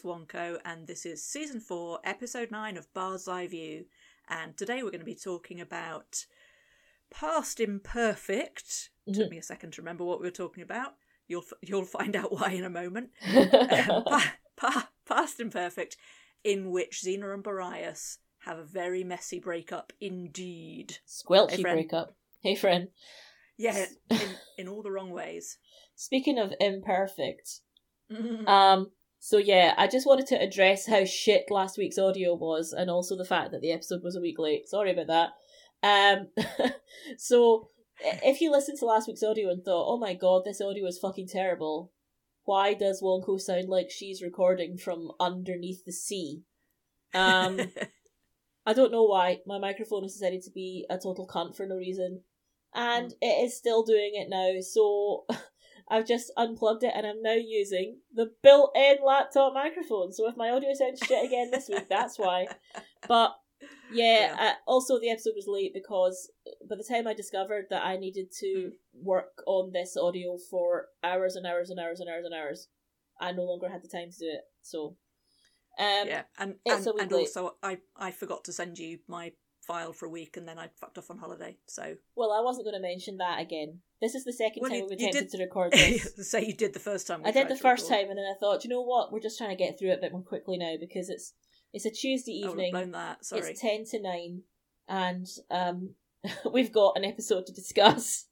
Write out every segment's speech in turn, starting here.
Flim Wonko, and this is season four, episode nine of Bar's Eye View. And today we're going to be talking about Past Imperfect. Took me a second to remember what we were talking about. You'll you'll find out why in a moment. Um, pa- pa- Past Imperfect, in which Xena and Borias have a very messy breakup indeed. Squelchy Hey, breakup. Hey, friend. Yeah, in, in all the wrong ways. Speaking of imperfect, Mm. um, so yeah, I just wanted to address how shit last week's audio was, and also the fact that the episode was a week late. Sorry about that. Um, so if you listened to last week's audio and thought, "Oh my god, this audio is fucking terrible," why does Wonko sound like she's recording from underneath the sea? Um, I don't know why. My microphone has decided to be a total cunt for no reason. And it is still doing it now, so I've just unplugged it and I'm now using the built in laptop microphone. So if my audio sounds shit again this week, that's why. But yeah, Yeah. Uh, also the episode was late because by the time I discovered that I needed to work on this audio for hours and hours and hours and hours and hours, I no longer had the time to do it. So, um, yeah, and it's and, and also I I forgot to send you my file for a week, and then I fucked off on holiday. So Well, I wasn't going to mention that again. This is the second Well, time you- we've attempted did- to record this. say you did the first time. I did the first record. time, and then I thought, you know what? We're just trying to get through it a bit more quickly now because it's it's a Tuesday Oh, evening. blown that. Sorry. It's ten to nine, and um, we've got an episode to discuss.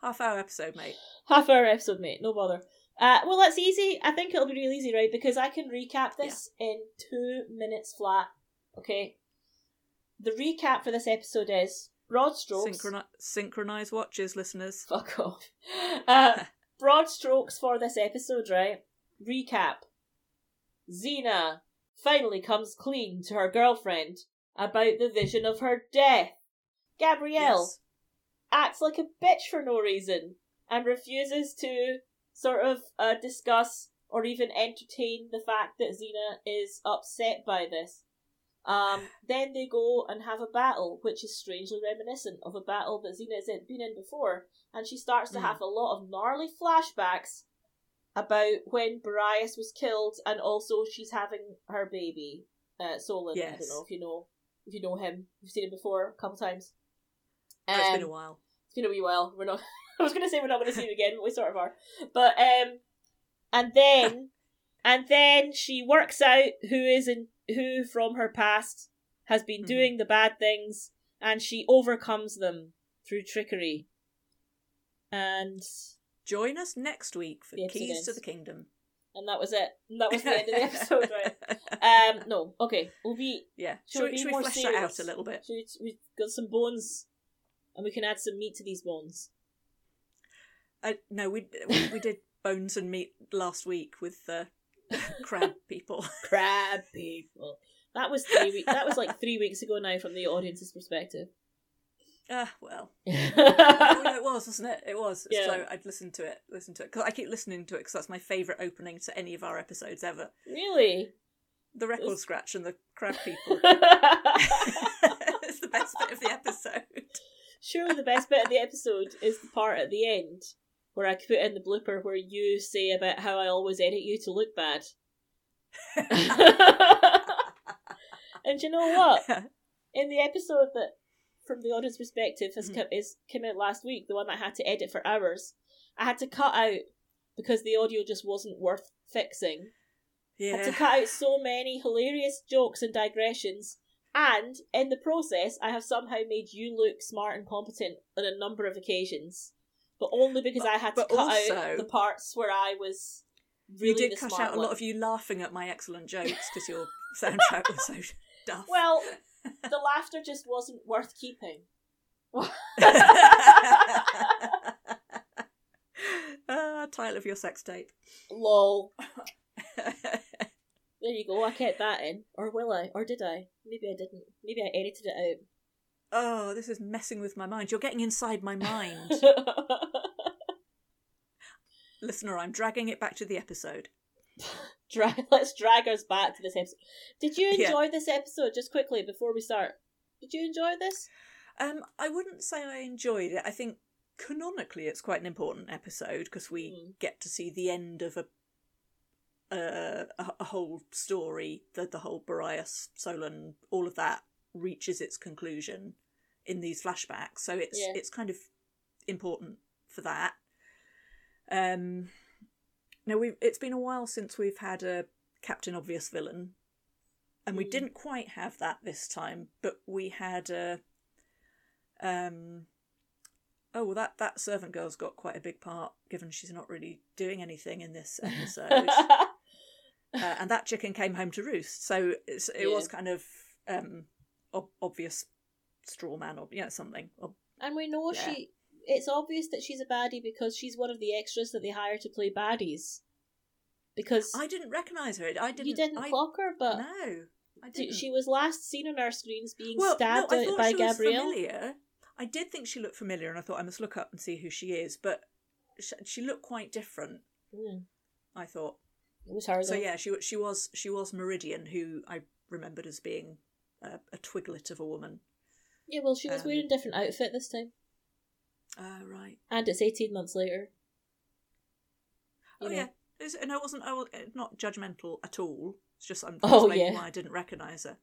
Half hour episode, mate. Half hour episode, mate. No bother. Uh, well, that's easy. I think it'll be real easy, right? Because I can recap this in two minutes flat. Okay. The recap for this episode is broad strokes. Synchroni- synchronize watches, listeners. Fuck off. Uh, broad strokes for this episode, right? Recap. Xena finally comes clean to her girlfriend about the vision of her death. Gabrielle Yes. acts like a bitch for no reason and refuses to sort of uh, discuss or even entertain the fact that Xena is upset by this. Um, then they go and have a battle, which is strangely reminiscent of a battle that Xena has been in before, and she starts to Mm. have a lot of gnarly flashbacks about when Borias was killed, and also she's having her baby, uh, Solon. I Yes. don't know if you know if you know him. You've seen him before a couple times. Oh, it's been a Um, while. it's been a wee while. We're not. I was going to say we're not going to see him again, but we sort of are. But um, and then, and then she works out who is in who from her past has been Mhm. doing the bad things, and she overcomes them through trickery. And Join us next week for The Keys to the Kingdom. and that was it. And that was the end of the episode, right? Um, no, okay, we'll be. yeah. Should we should we flesh that out a little bit? Should we, we've got some bones, and we can add some meat to these bones. I, no, we, we we did bones and meat last week with the crab people. crab people. That was three weeks. That was like three weeks ago now, from the audience's perspective. Ah, well. Oh, no, it was, wasn't it? It was. Yeah. So I'd listen to it, listen to it, because I keep listening to it because that's my favourite opening to any of our episodes ever. really. The record was- scratch and the crab people. it's the best bit of the episode. Surely the best bit of the episode is the part at the end where I put in the blooper where you say about how I always edit you to look bad. and you know what? In the episode that, from the audience perspective, has Mhm. come, is came out last week, the one that I had to edit for hours, I had to cut out because the audio just wasn't worth fixing. had to cut out so many hilarious jokes and digressions, and in the process, I have somehow made you look smart and competent on a number of occasions, but only because But- I had to cut also- out the parts where I was really you did cut out a one. lot of you laughing at my excellent jokes because your soundtrack was so duff. Well, the laughter just wasn't worth keeping. ah, title of your sex tape. Lol. There you go. I kept that in, or will I? Or did I? Maybe I didn't. Maybe I edited it oh, this is messing with my mind. You're getting inside my mind. Listener, I'm dragging it back to the episode. Dra- let's drag us back to this episode. Did you Yeah. enjoy this episode? Just quickly before we start, did you enjoy this? Um, I wouldn't say I enjoyed it. I think canonically it's quite an important episode because we Mm. get to see the end of a uh, a, a whole story, the the whole Borias, Solon, all of that reaches its conclusion in these flashbacks. So it's Yeah. it's kind of important for that. Um, now we it's been a while since we've had a Captain Obvious villain, and we Mm. didn't quite have that this time, but we had a. Um, oh well, that that servant girl's got quite a big part, given she's not really doing anything in this episode. uh, and that chicken came home to roost. So it's, it Yeah. was kind of um, ob- obvious straw man or yeah something. Or, and we know Yeah. she. It's obvious that she's a baddie because she's one of the extras that they hire to play baddies. Because I didn't recognise her. I didn't. you didn't I, clock her, but no, I didn't. she was last seen on our screens being well, stabbed no, by Gabrielle. I did think she looked familiar, and I thought I must look up and see who she is. But she, she looked quite different. Mm, I thought. it was her. So though. yeah, she she was she was Meridian, who I remembered as being a, a twiglet of a woman. Yeah, well, she was Um, wearing a different outfit this time, Ah, right. and it's eighteen months later. You Oh know. yeah, It's- no, it wasn't. I was not judgmental at all. It's just I'm Oh, explaining yeah. why I didn't recognise her.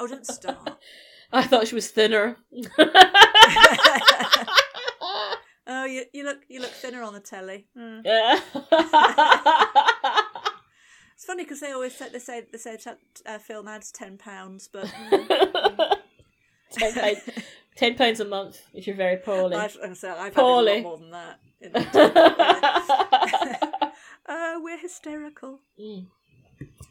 Oh, don't start. I thought she was thinner. oh, you you look you look thinner on the telly. Hmm. Yeah. It's funny because they always say they say they say uh, film ads ten pounds, but mm, ten pounds, ten pounds a month if you're very poorly. I've, I've Poorly. had a lot more than that. uh, we're hysterical. Mm.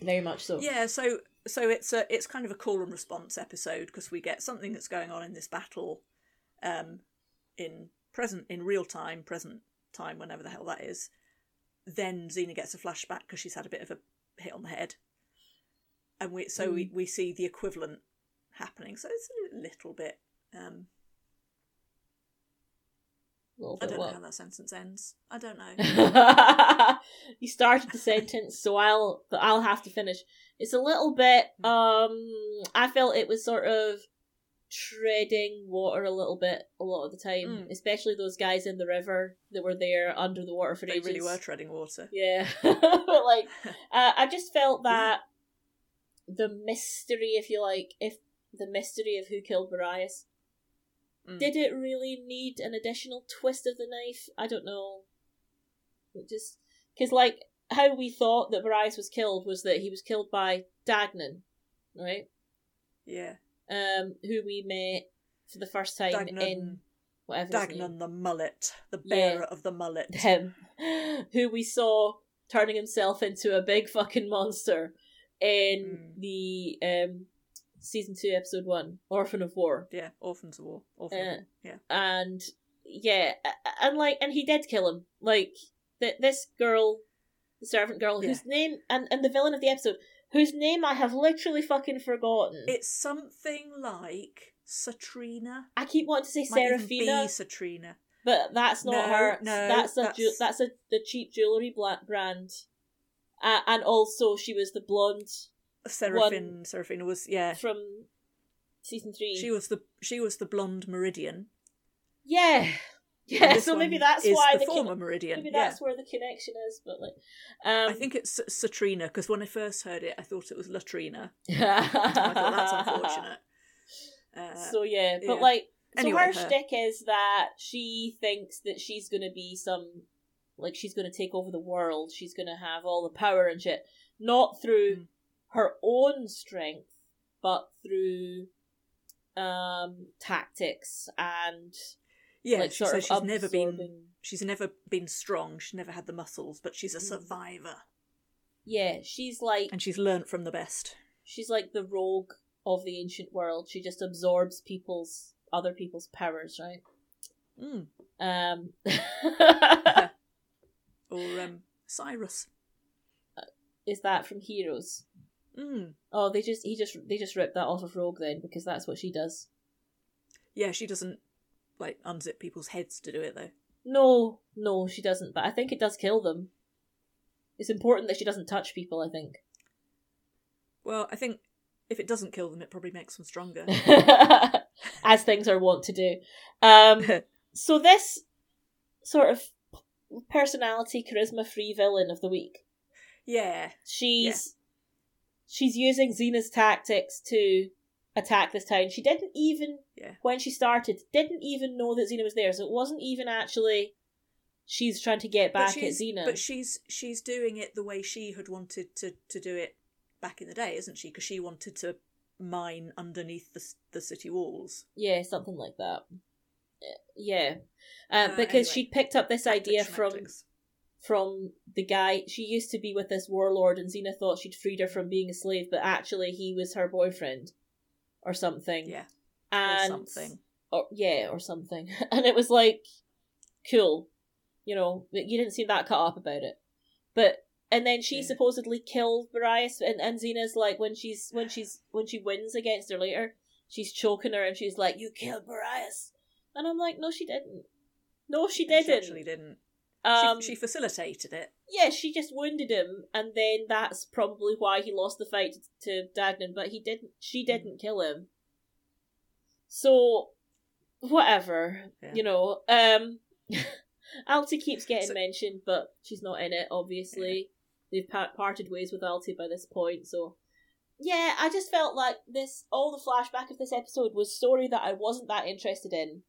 Very much so. Yeah, so so it's a it's kind of a call and response episode because we get something that's going on in this battle, um, in present in real time, present time, whenever the hell that is. Then Xena gets a flashback because she's had a bit of a hit on the head, and we so we we see the equivalent happening. So it's a little bit. Um, I don't know how that sentence ends. I don't know. you started the sentence, so I'll I'll have to finish. It's a little bit. Um, I felt it was sort of treading water a little bit a lot of the time, Mm. especially those guys in the river that were there under the water for they ages. really were treading water. Yeah, but like, uh, I just felt that the mystery, if you like, if the mystery of who killed Borias, Mm. did it really need an additional twist of the knife? I don't know. It just because like how we thought that Borias was killed was that he was killed by Dagnine, right? Yeah, Um, who we met for the first time in Dagnine, whatever his name. Dagnine the mullet, the Yeah. bearer of the mullet. him, who we saw turning himself into a big fucking monster in Mm. the um season two, episode one, Orphan of War, Yeah, orphans of war. Orphan Uh, of war. Yeah. and yeah, and like, and he did kill him. Like th- this girl, the servant girl, Yeah. whose name and and the villain of the episode, whose name I have literally fucking forgotten. It's something like Satrina. I keep wanting to say Might Serafina, be Satrina. but that's not No, her. no, that's a ju- that's- that's a the cheap jewelry brand. Uh, and also, she was the blonde Seraphine. Seraphina was yeah. from season three. She was the she was the blonde Meridian. yeah, yeah. So maybe that's is why the the former con- Meridian. maybe yeah. that's where the connection is. But like, um, I think it's Satrina because when I first heard it, I thought it was Latrina. I thought that's unfortunate. Uh, so yeah, but yeah. like, so Anyway, her, her- shtick is that she thinks that she's gonna be some, like she's gonna take over the world. She's gonna have all the power and shit, not through Mm. Her own strength, but through um tactics and yeah, like she sort says of she's never been she's never been strong. She's never had the muscles, but she's a Mm. survivor Yeah, she's like and she's learnt from the best. she's like the rogue of the ancient world. She just absorbs people's other people's powers, right? Mm. Um Or um, Cyrus. is that from Heroes? Mm. Oh, they just he just they just ripped that off of Rogue then because that's what she does. Yeah, she doesn't like unzip people's heads to do it though. No, no, she doesn't. But I think it does kill them. It's important that she doesn't touch people. I think. Well, I think if it doesn't kill them, it probably makes them stronger. As things are wont to do. Um, so this sort of personality charisma free villain of the week. Yeah. She's she's using Xena's tactics to attack this town. She didn't even Yeah. when she started didn't even know that Xena was there, so it wasn't even actually she's trying to get back at Xena. But she's she's doing it the way she had wanted to to do it back in the day, isn't she? Because she wanted to mine underneath the the city walls. Yeah, something like that. Yeah, uh, Uh, because anyway. she'd picked up this idea from tactics. From the guy. She used to be with this warlord, and Xena thought she'd freed her from being a slave, but actually he was her boyfriend, or something. yeah, and or something. or yeah, or something. And it was like, cool, you know. You didn't seem that cut up about it, but and then she Yeah. supposedly killed Borias, and and Xena's like when she's when she's when she wins against her later, she's choking her, and she's like, "You killed Borias," and I'm like, "No, she didn't. No, she She didn't. actually didn't. Um, she, she facilitated it. yeah, she just wounded him, and then that's probably why he lost the fight to Dagnine. But he didn't. She Mm. didn't kill him. So, whatever, Yeah. you know. Um, Alti keeps getting So- mentioned, but she's not in it. Obviously, they've pa- parted ways with Alti by this point. So, yeah, I just felt like this. All the flashback of this episode was story that I wasn't that interested in,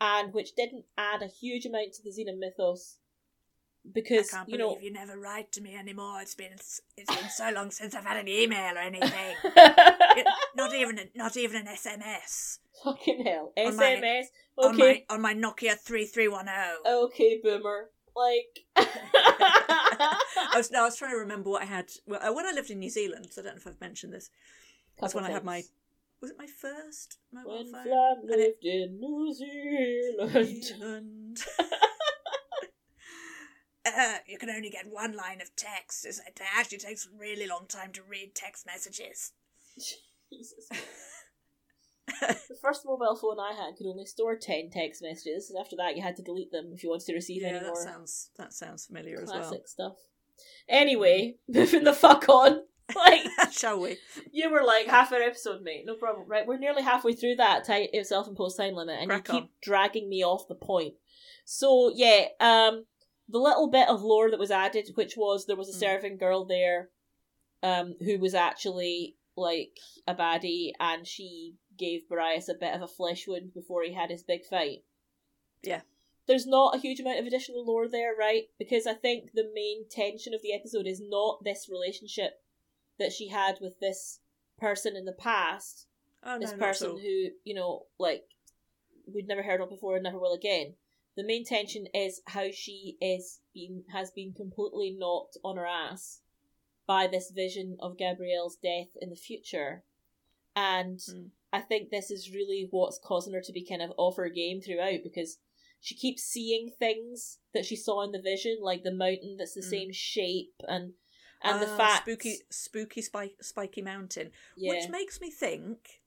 and which didn't add a huge amount to the Xena mythos. Because I can't you believe know, you never write to me anymore. It's been it's been so long since I've had an email or anything. It- not even a, not even an SMS Fucking hell. On my- SMS. on Okay. my on my Nokia three three one zero. Okay, boomer. Like. I was I was trying to remember what I had well, uh, when I lived in New Zealand. So I don't know if I've mentioned this. That's when I had my was it my first mobile When phone? Flam And it- lived in New Zealand. Zealand. Uh, you can only get one line of text. It's- It actually takes a really long time to read text messages. Jesus. the first mobile phone I had could only store 10 text messages, and after that you had to delete them if you wanted to receive yeah, any that sounds that sounds familiar as well. classic stuff. Anyway, moving the fuck on. Like. Shall we? you were like half an episode, mate. No problem. Right, we're nearly halfway through that ti- self-imposed time limit, and Crack you keep on. dragging me off the point. So yeah, um, the little bit of lore that was added, which was there was a Mm. serving girl there, um, who was actually like a baddie, and she gave Borias a bit of a flesh wound before he had his big fight. Yeah. There's not a huge amount of additional lore there, right? Because I think the main tension of the episode is not this relationship that she had with this person in the past, Oh no, this person all. who, you know, like we'd never heard of before and never will again. The main tension is how she is being has been completely knocked on her ass by this vision of Gabrielle's death in the future. And Hmm. I think this is really what's causing her to be kind of off her game throughout because she keeps seeing things that she saw in the vision, like the mountain that's the Mm. same shape and and the Ah, fact spooky spooky spiky mountain, yeah which makes me think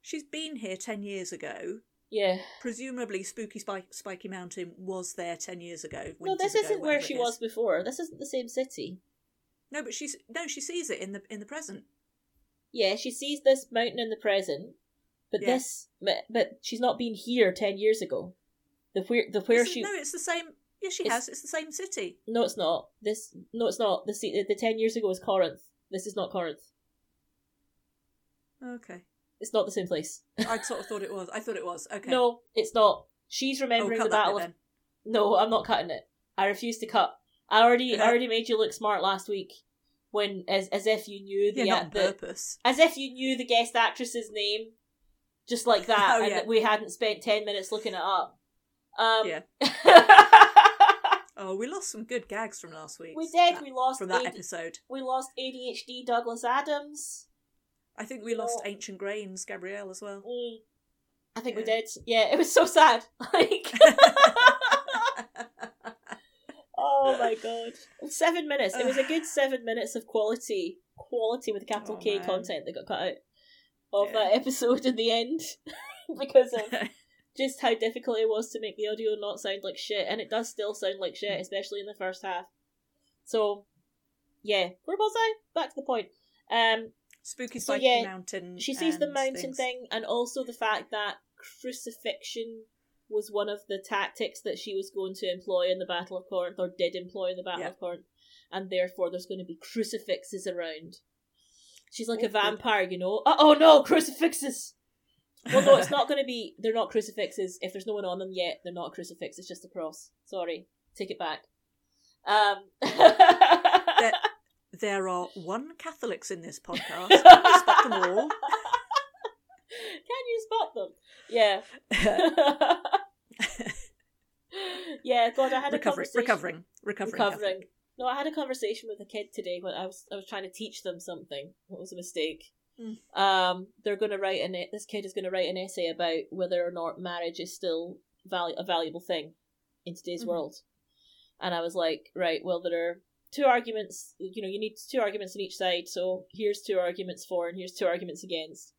she's been here ten years ago. Yeah Presumably, spooky spike, spiky mountain was there ten years ago. no this ago, isn't where she it was before this isn't the same city No, but she's no, she sees it in the in the present. yeah she sees this mountain in the present but Yeah. this but, but she's not been here 10 years ago the where the where she No, it's the same. Yeah, she It's- has. It's the same city. no it's not this no it's not the se- the 10 years ago was corinth this is not corinth Okay, it's not the same place I sort of thought it was. I thought it was. Okay. no it's not she's oh, remembering cut the that battle bit of. No, I'm not cutting it. I refuse to cut. I already Yeah. I already made you look smart last week when as as if you knew Yeah, the, not on the purpose. as if you knew the guest actress's name just like that Oh, and yeah. that we hadn't spent 10 minutes looking it up. Um Yeah. Oh, we lost some good gags from last week. we did. We lost from that AD episode. we lost ADHD Douglas Adams. I think we lost No. Ancient Grains, Gabrielle, as well. Mm. I think we did. Yeah, it was so sad. Like Oh my god. Seven minutes. It was a good seven minutes of quality quality with capital Oh, K man. content that got cut out of Yeah. that episode in the end. because of just how difficult it was to make the audio not sound like shit. And it does still sound like shit, especially in the first half. So yeah. Where was I? Back to the point. Um Spooky So, yeah, Mountain. she sees the mountain things. thing and also the fact that crucifixion was one of the tactics that she was going to employ in the Battle of Corinth or did employ in the Battle Yeah. of Corinth. and therefore there's going to be crucifixes around. She's like a vampire, you know. Oh, oh no, crucifixes! Well, no, it's not going to be. They're not crucifixes. If there's no one on them yet, they're not a crucifix. It's just a cross. Sorry, take it back. Um. There are one Catholics in this podcast. Can you spot them all? Can you spot them? Yeah. yeah, God, I had a recovering, conversation. recovering, recovering, recovering. Catholic. No, I had a conversation with a kid today when I was I was trying to teach them something. It was a mistake. Mm. Um, they're going to write an this kid is going to write an essay about whether or not marriage is still val- a valuable thing in today's Mhm. world. And I was like, right, well, there are two arguments. You know, you need two arguments on each side. So here's two arguments for, and here's two arguments against.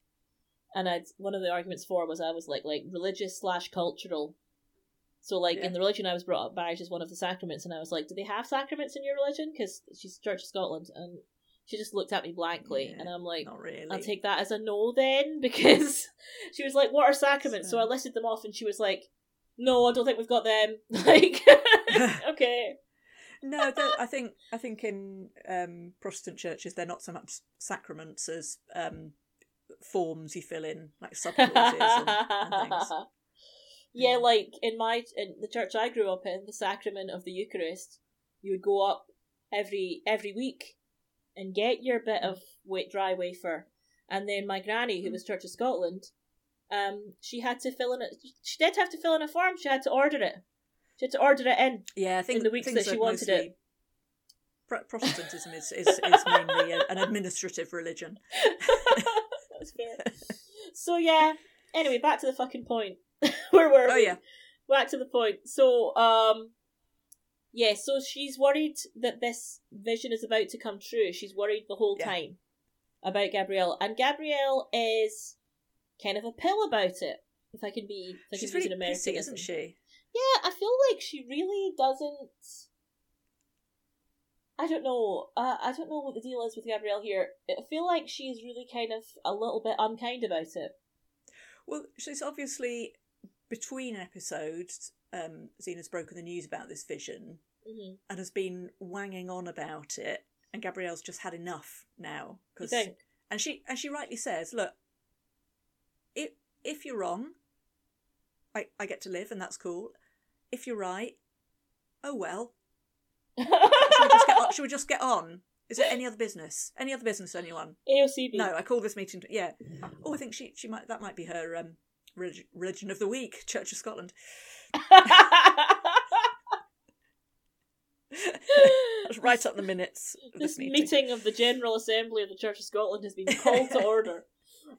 And I'd one of the arguments for was I was like like religious slash cultural. So like Yeah. in the religion I was brought up, by is one of the sacraments, and I was like, do they have sacraments in your religion? Because she's Church of Scotland, and she just looked at me blankly, Yeah, and I'm like, really. I'll take that as a no then, because she was like, "What are sacraments?" So I listed them off, and she was like, "No, I don't think we've got them." Like, okay, No, I think I think in um, Protestant churches they're not so much sacraments as um, forms you fill in, like subclauses and, and Yeah. like in my in the church I grew up in, the sacrament of the Eucharist, you would go up every every week and get your bit of wet dry wafer, and then my granny, who was Church of Scotland, um, she had to fill in it. She did have to fill in a form. She had to order it. She had to order it in. Yeah, I think In the weeks that she wanted it. Protestantism is, is, is mainly a, an administrative religion. That's fair. So yeah. Anyway, back to the fucking point. Where were Oh we? yeah, Back to the point. So um, yeah. So she's worried that this vision is about to come true. She's worried the whole Yeah. time about Gabrielle, and Gabrielle is kind of a pill about it. If I can be, if I she's can really an American, pissy, isn't she? Yeah, I feel like she really doesn't. I don't know. Uh, I don't know what the deal is with Gabrielle here. I feel like she's really kind of a little bit unkind about it. Well, she's obviously between episodes. Um, Xena's broken the news about this vision Mm-hmm. and has been wanging on about it, and Gabrielle's just had enough now. You 'cause- think? and she and she rightly says, "Look, if if you're wrong, I I get to live, and that's cool. If you're right, oh well. Should we just get on? Should we just get on? Is there any other business? Any other business? Anyone? AOCB. No, I call this meeting. To, yeah. Oh, I think she she might that might be her um religion, religion of the week, Church of Scotland. Right up the minutes of this this, meeting. of the General Assembly of the Church of Scotland has been called to order.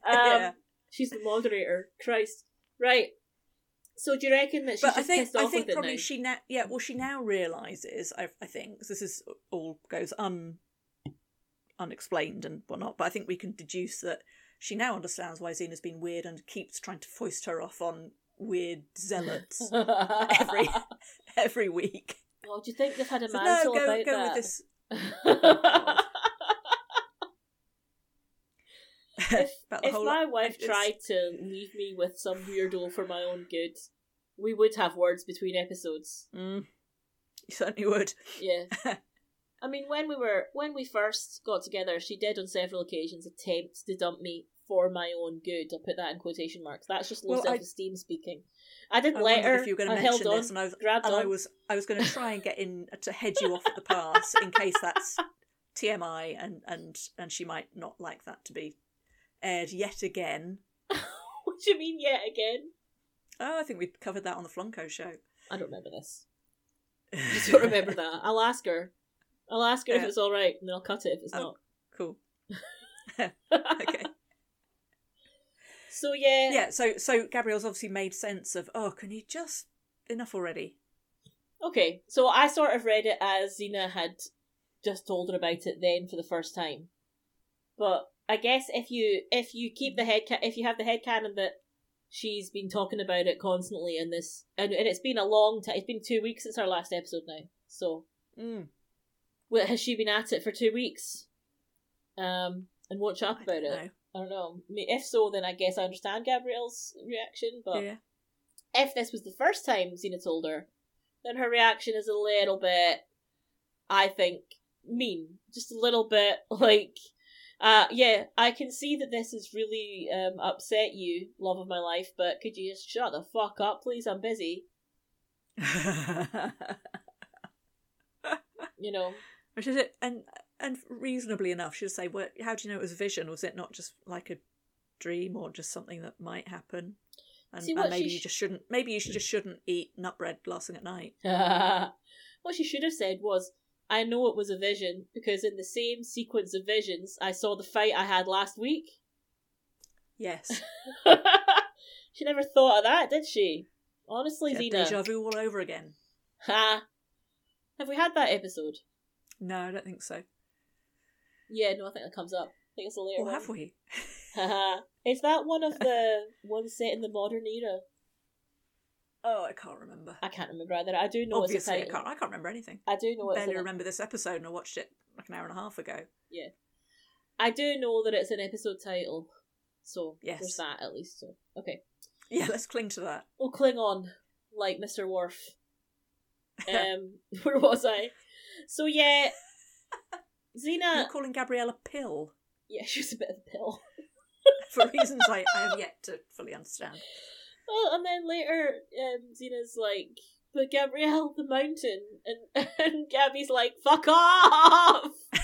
Um, Yeah. She's the moderator. Christ. Right. So do you reckon that she's but I think I think probably now? she now yeah well she now realizes I I think this is all goes un unexplained and whatnot but I think we can deduce that she now understands why Xena's been weird and keeps trying to foist her off on weird zealots every every week. Well, do you think they've had a So, no, go about go that? with this. Oh, If- if my wife it's- tried to leave me with some weirdo for my own good, we would have words between episodes. Mm, you certainly would. Yeah. I mean, when we were when we first got together, she did on several occasions attempt to dump me for my own good. I'll put that in quotation marks. That's just low Well, self esteem speaking. I didn't I let her. if you were going to mention on, this, and I was and on. I was I was going to try and get in to head you off at the pass in case that's TMI, and and and she might not like that to be aired yet again. what do you mean yet again? Oh, I think we covered that on the Flunko show. I don't remember this. I don't remember that. I'll ask her. I'll ask her if it's all right, and then I'll cut it if it's Oh. cool. Okay. So yeah, Yeah. So so Gabrielle's obviously made sense of. Oh, can you just enough already? Okay, so I sort of read it as Xena had just told her about it then for the first time. But I guess if you if you keep the head ca- if you have the head canon that she's been talking about it constantly in this and, and it's been a long time. It's been two weeks since our last episode now. So Mm, what has she been at it for two weeks? Um, and won't shut up I about it. know. I don't know. I mean, If so, then I guess I understand Gabrielle's reaction. But Yeah. if this was the first time Xena told her, then her reaction is a little bit, I think, mean, just a little bit like. Uh, yeah, I can see that this has really um, upset you, love of my life, but could you just shut the fuck up, please? I'm busy. You know, Which is it? And and reasonably enough, she'd say, "Well, how do you know it was a vision? Was it not just like a dream, or just something that might happen?" And, See, and maybe she you just shouldn't. Maybe you just shouldn't eat nut bread last thing at night. what she should have said was, I know it was a vision because in the same sequence of visions, I saw the fight I had last week. Yes, she never thought of that, did she? Honestly, Xena. deja vu all over again. Ha! Have we had that episode? No, I don't think so. Yeah, no, I think that comes up. I think it's a later Or one. have we? Haha. Is that one of the ones set in the modern era? Oh, I can't remember. I can't remember either. I do know Obviously, I can't. I can't remember anything. I do know it's barely remember this episode, and I watched it like an hour and a half ago. Yeah, I do know that it's an episode title. So Yes. there's that at least. So okay. Yeah, let's cling to that. We'll cling on like Mr. Worf. Um where was I? So yeah. Xena You're calling Gabrielle a pill Yeah, she was a bit of a pill. for reasons I, I have yet to fully understand. Well, and then later, um, Xena's like, "But Gabrielle, the mountain," and and Gabby's like, "Fuck off!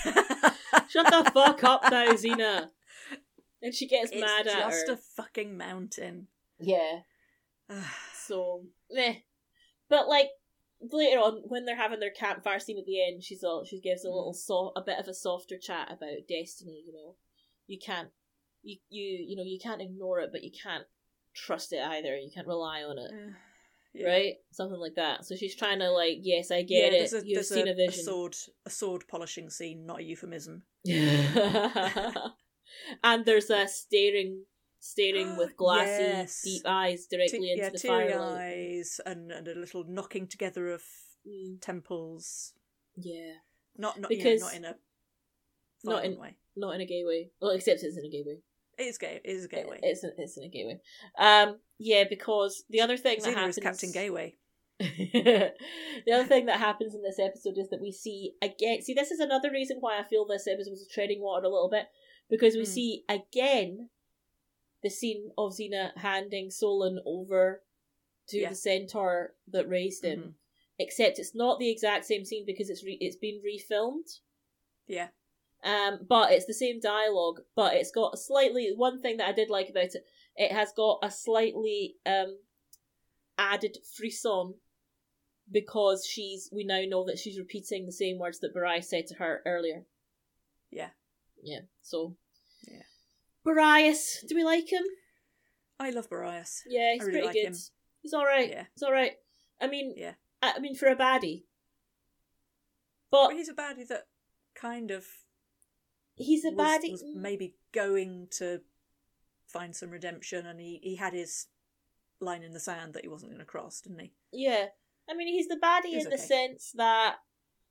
Shut the fuck up now, Xena." And she gets it's mad at her. It's just a fucking mountain. Yeah. So, meh. But like later on, when they're having their campfire scene at the end, she's all she gives a little so a bit of a softer chat about destiny. You know, you can't you you you know you can't ignore it, but you can't trust it either. You can't rely on it, Uh, yeah. right? Something like that. So she's trying to like, yes, I get there's it. a, You've there's seen a, a, vision. sword a sword polishing scene, not a euphemism. and there's a staring staring with glassy Yes. deep eyes directly Te- into yeah, the firelight. eyes and, and a little knocking together of Mm, temples. yeah. Not not Because- yeah, not in a Not in- way. Not in a gay way. Well, except it's in a gay way. It is gay. It is a gay way. It's in, it's in a gay way. Um, yeah, because the other thing that happens is Captain Gayway. the other thing that happens in this episode is that we see again. See, this is another reason why I feel this episode was treading water a little bit because we Mm. see again the scene of Xena handing Solon over to Yeah. the centaur that raised him. Mhm. Except it's not the exact same scene because it's re- it's been refilmed. Yeah. Um, but it's the same dialogue, but it's got a slightly one thing that I did like about it. It has got a slightly um added frisson because she's we now know that she's repeating the same words that Barai said to her earlier. Yeah. Yeah. So Yeah. Borias, do we like him? I love Borias. Yeah, he's really pretty like good. him. He's alright. Yeah. He's alright. I mean Yeah. I, I mean for a baddie. But But he's a baddie that kind of he's a was, baddie was maybe going to find some redemption, and he, he had his line in the sand that he wasn't going to cross, didn't he? Yeah. I mean, he's the baddie He's in the sense that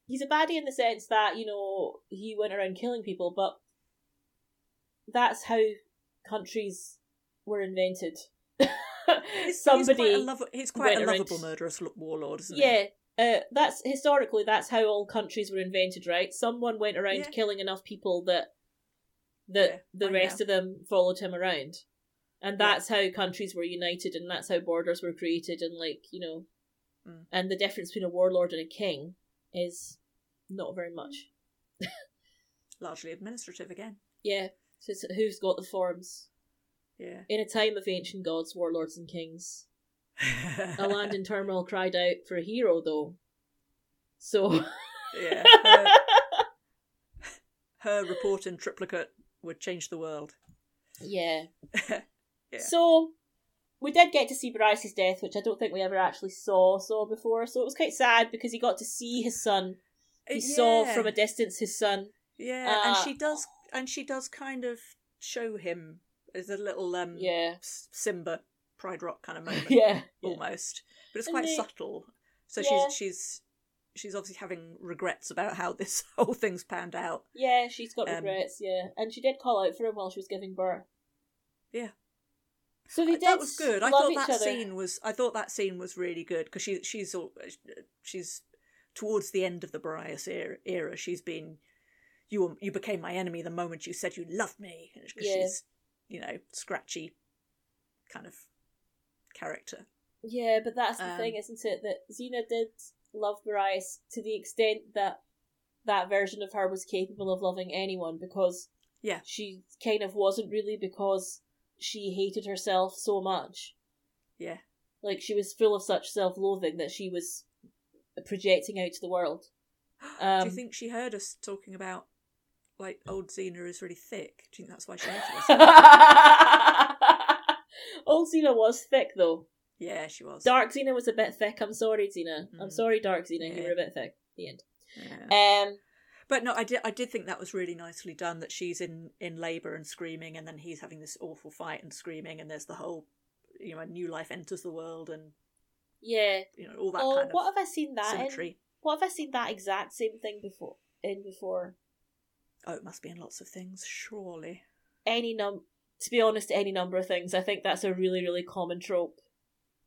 he's a baddie in the sense that you know he went around killing people, but that's how countries were invented. Somebody, he's quite a, lov- he's quite a around- lovable murderous lo- warlord, isn't he? Yeah. Uh, that's historically that's how all countries were invented, right? Someone went around Yeah. killing enough people that that Yeah, the I rest know. of them followed him around, and Yeah. that's how countries were united, and that's how borders were created, and like you know, Mm. and the difference between a warlord and a king is not very much. Largely administrative again. Yeah, so it's who's got the forms Yeah. in a time of ancient gods, warlords, and kings. A land in turmoil cried out for a hero, though. So yeah. Her, her report in triplicate would change the world. yeah. Yeah. So we did get to see Bryce's death, which I don't think we ever actually saw saw before. So it was quite sad because he got to see his son. He saw from a distance his son. Yeah, and Uh, she does, and she does kind of show him as a little um Yeah. Simba Pride Rock kind of moment, Yeah. almost, but it's quite they- subtle. So Yeah. she's she's she's obviously having regrets about how this whole thing's panned out. Yeah, she's got Um, regrets, yeah. And she did call out for him while she was giving birth. Yeah. So they did that was good. I thought that other. scene was I thought that scene was really good because she she's all she's towards the end of the Borias era, era she's been you were, you became my enemy the moment you said you loved me because Yeah. she's you know scratchy kind of character. Yeah, but that's the Um, thing, isn't it? That Xena did love Borias to the extent that that version of her was capable of loving anyone because Yeah. she kind of wasn't really because she hated herself so much. Yeah. Like she was full of such self-loathing that she was projecting out to the world. Do Um, you think she heard us talking about like old Xena is really thick? Do you think that's why she hated us? Old Xena was thick though. yeah, she was. Dark Xena was a bit thick. I'm sorry, Xena. I'm Mm. sorry, Dark Xena. You were a bit thick. The end. Yeah. Um, But no, I did. I did think that was really nicely done. That she's in in labour and screaming, and then he's having this awful fight and screaming, and there's the whole, you know, a new life enters the world, and yeah. you know all that oh, kind of what have I seen that in? What have I seen that exact same thing before? In before Oh, it must be in lots of things, surely. any num. To be honest, any number of things. I think that's a really, really common trope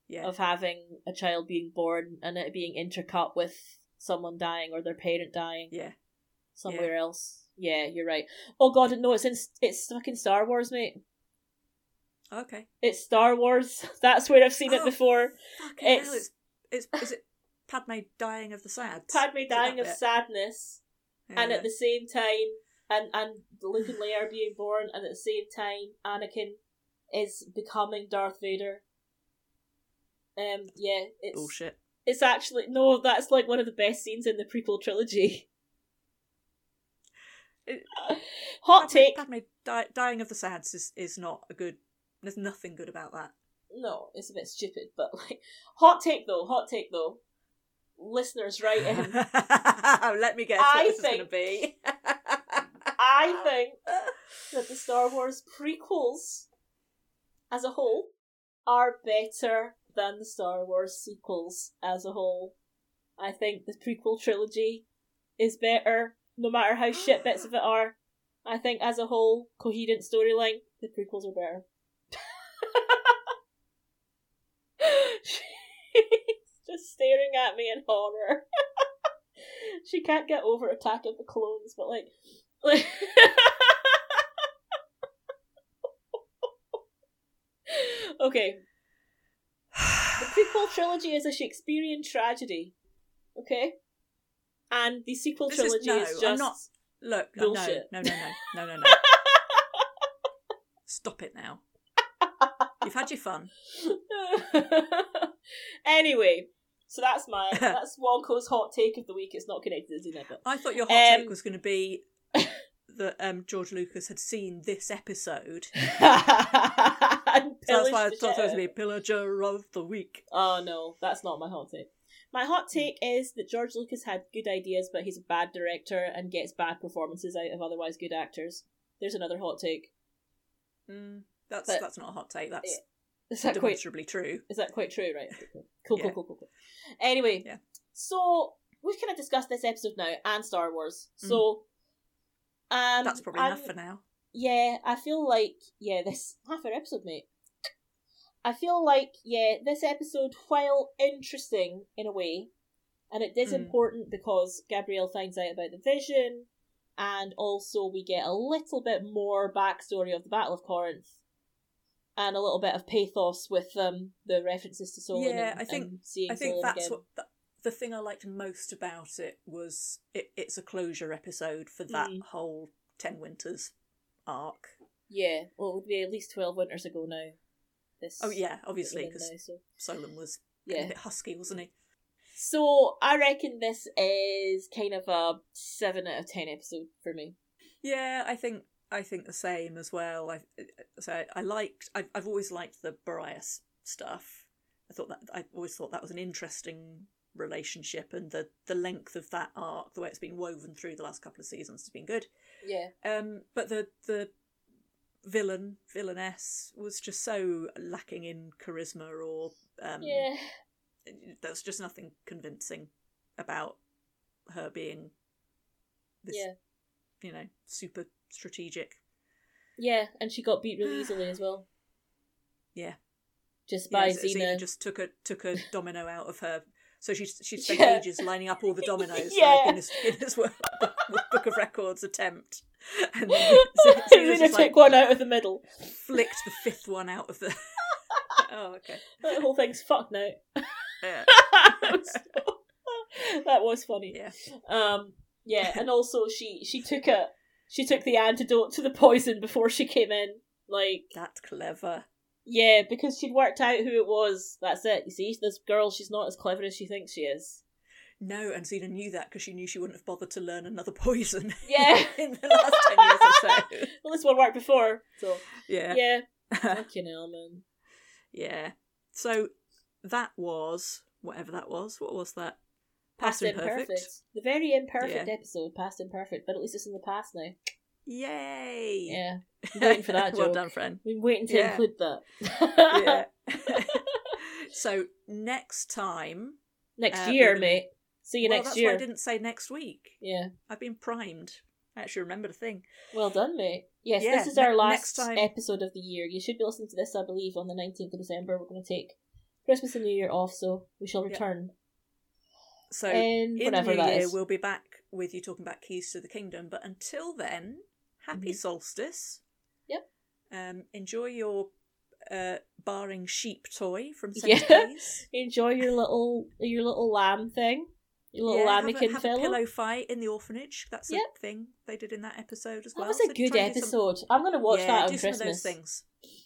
Yeah, of having a child being born and it being intercut with someone dying or their parent dying yeah. somewhere else. Yeah, you're right. Oh god, no, it's in it's fucking Star Wars, mate. Okay. It's Star Wars. That's where I've seen it Oh, before. Fucking It's- hell! It's it's is it Padme dying of the sad? Padme dying of bit? sadness, and at the same time, and and Luke and Leia are being born, and at the same time, Anakin is becoming Darth Vader. Um, yeah, it's bullshit. it's actually no, that's like one of the best scenes in the prequel trilogy. It- Hot Padme, take. Padme di- dying of the sads is is not a good. There's nothing good about that. No, it's a bit stupid, but like hot take though. Hot take though. Listeners, write in. Let me guess I this is going to think- be. I think that the Star Wars prequels as a whole are better than the Star Wars sequels as a whole. I think the prequel trilogy is better, no matter how shit bits of it are. I think as a whole, coherent storyline, the prequels are better. She's just staring at me in horror. she can't get over Attack of the Clones, but like, okay. The prequel trilogy is a Shakespearean tragedy. Okay? And the sequel This is- trilogy no, is, I'm just not- Look, Bullshit. no, no, no, no, no, no, no. Stop it now. You've had your fun. anyway, so that's my that's Wonko's hot take of the week. It's not connected to but I thought your hot Um, take was going to be that um, George Lucas had seen this episode. So that's why I thought it was shit going out to be Pillager of the Week. Oh no, that's not my hot take. My hot Hmm. take is that George Lucas had good ideas, but he's a bad director and gets bad performances out of otherwise good actors. There's another hot take. Mm, that's But- that's not a hot take. That's Is that quite demonstrably true. is that quite true? Right. Cool, cool, Yeah. cool, cool, cool. Anyway, Yeah. so we've kind of discussed this episode now and Star Wars. So, um. That's probably enough for now. Yeah, I feel like yeah, this half an episode, mate. I feel like yeah, this episode, while interesting in a way, and it is Mm. important because Gabrielle finds out about the vision, and also we get a little bit more backstory of the Battle of Corinth, and a little bit of pathos with um the references to Solon. Yeah, and, I think- I think Solon that's again. what the, the thing I liked most about it was it, it's a closure episode for that Mm. whole Ten Winters arc. Yeah, well, it would be at least twelve winters ago now. This Oh yeah, obviously because so. Solon was yeah. a bit husky, wasn't he? So I reckon this is kind of a seven out of ten episode for me. Yeah, I think I think the same as well. I so I liked. I've I've always liked the Borias stuff. I thought that I always thought that was an interesting relationship, and the the length of that arc, the way it's been woven through the last couple of seasons, has been good. Yeah, Um, but the the villain villainess was just so lacking in charisma, or um, yeah, there's just nothing convincing about her being this, yeah, you know, super strategic. yeah. And she got beat really easily as well, Yeah, just by Xena Xena. just took a took a domino out of her. So she she spent Yeah. ages lining up all the dominoes Yeah. for the Guinness, Guinness World Book of Records attempt. And then Xena just took like one out of the middle. flicked the fifth one out of the. oh, okay. That whole thing's fuck now. Yeah. that, was that was funny. Yeah. Um, yeah, and also she she took a she took the antidote to the poison before she came in. Like, That's clever. Yeah, because she'd worked out who it was. That's it. You see, this girl, she's not as clever as she thinks she is. No, and Xena knew that because she knew she wouldn't have bothered to learn another poison. Yeah. in the last ten years or so. Well, this one worked before, so Yeah. yeah. Fucking hell, man. yeah. So that was whatever that was. What was that? Past imperfect. The very imperfect Yeah. episode, past imperfect, but at least it's in the past now. Yay! Yeah. Waiting for that well joke. done, friend. We're waiting to Yeah. include that. Yeah. so next time, next Uh, year, gonna- mate. See you well, next that's year. why I didn't say next week. Yeah. I've been primed. I actually remembered a thing. Well done, mate. Yes, Yeah, this is our last time- episode of the year. You should be listening to this, I believe, on the 19th of December. We're going to take Christmas and New Year off, so we shall Yep. return. So in in whatever the new that year, is. we'll be back with you talking about keys to the kingdom. But until then, happy Mhm. solstice. Yep. Um, enjoy your uh, barring sheep toy from Yeah. Sainsbury's. Enjoy your little your little lamb thing. Your little Yeah, have, a, have a pillow fight in the orphanage. That's Yep. a thing they did in that episode as That well. That was a So good do some- episode. I'm going to watch yeah, that on do some Christmas. of those things.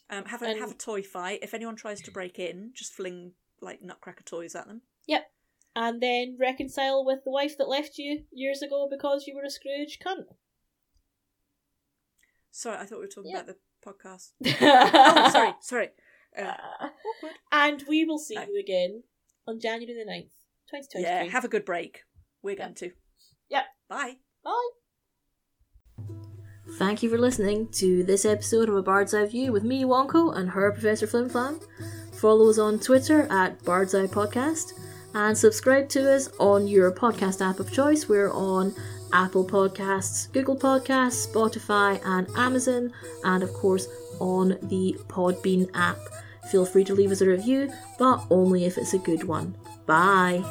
Um, have a And- have a toy fight. If anyone tries to break in, just fling like nutcracker toys at them. Yep. And then reconcile with the wife that left you years ago because you were a Scrooge cunt. Sorry, I thought we were talking Yeah. about the podcast. oh, sorry, sorry. Uh, awkward. and we will see No. you again on January the 9th, 2023. Yeah, have a good break. We're Yep. going to. Yep. Bye. Bye. Thank you for listening to this episode of A Bird's Eye View with me, Wonko, and her, Professor Flimflam. Follow us on Twitter at Bird's Eye Podcast and subscribe to us on your podcast app of choice. We're on Apple Podcasts, Google Podcasts, Spotify, and Amazon, and of course on the Podbean app. Feel free to leave us a review, but only if it's a good one. Bye.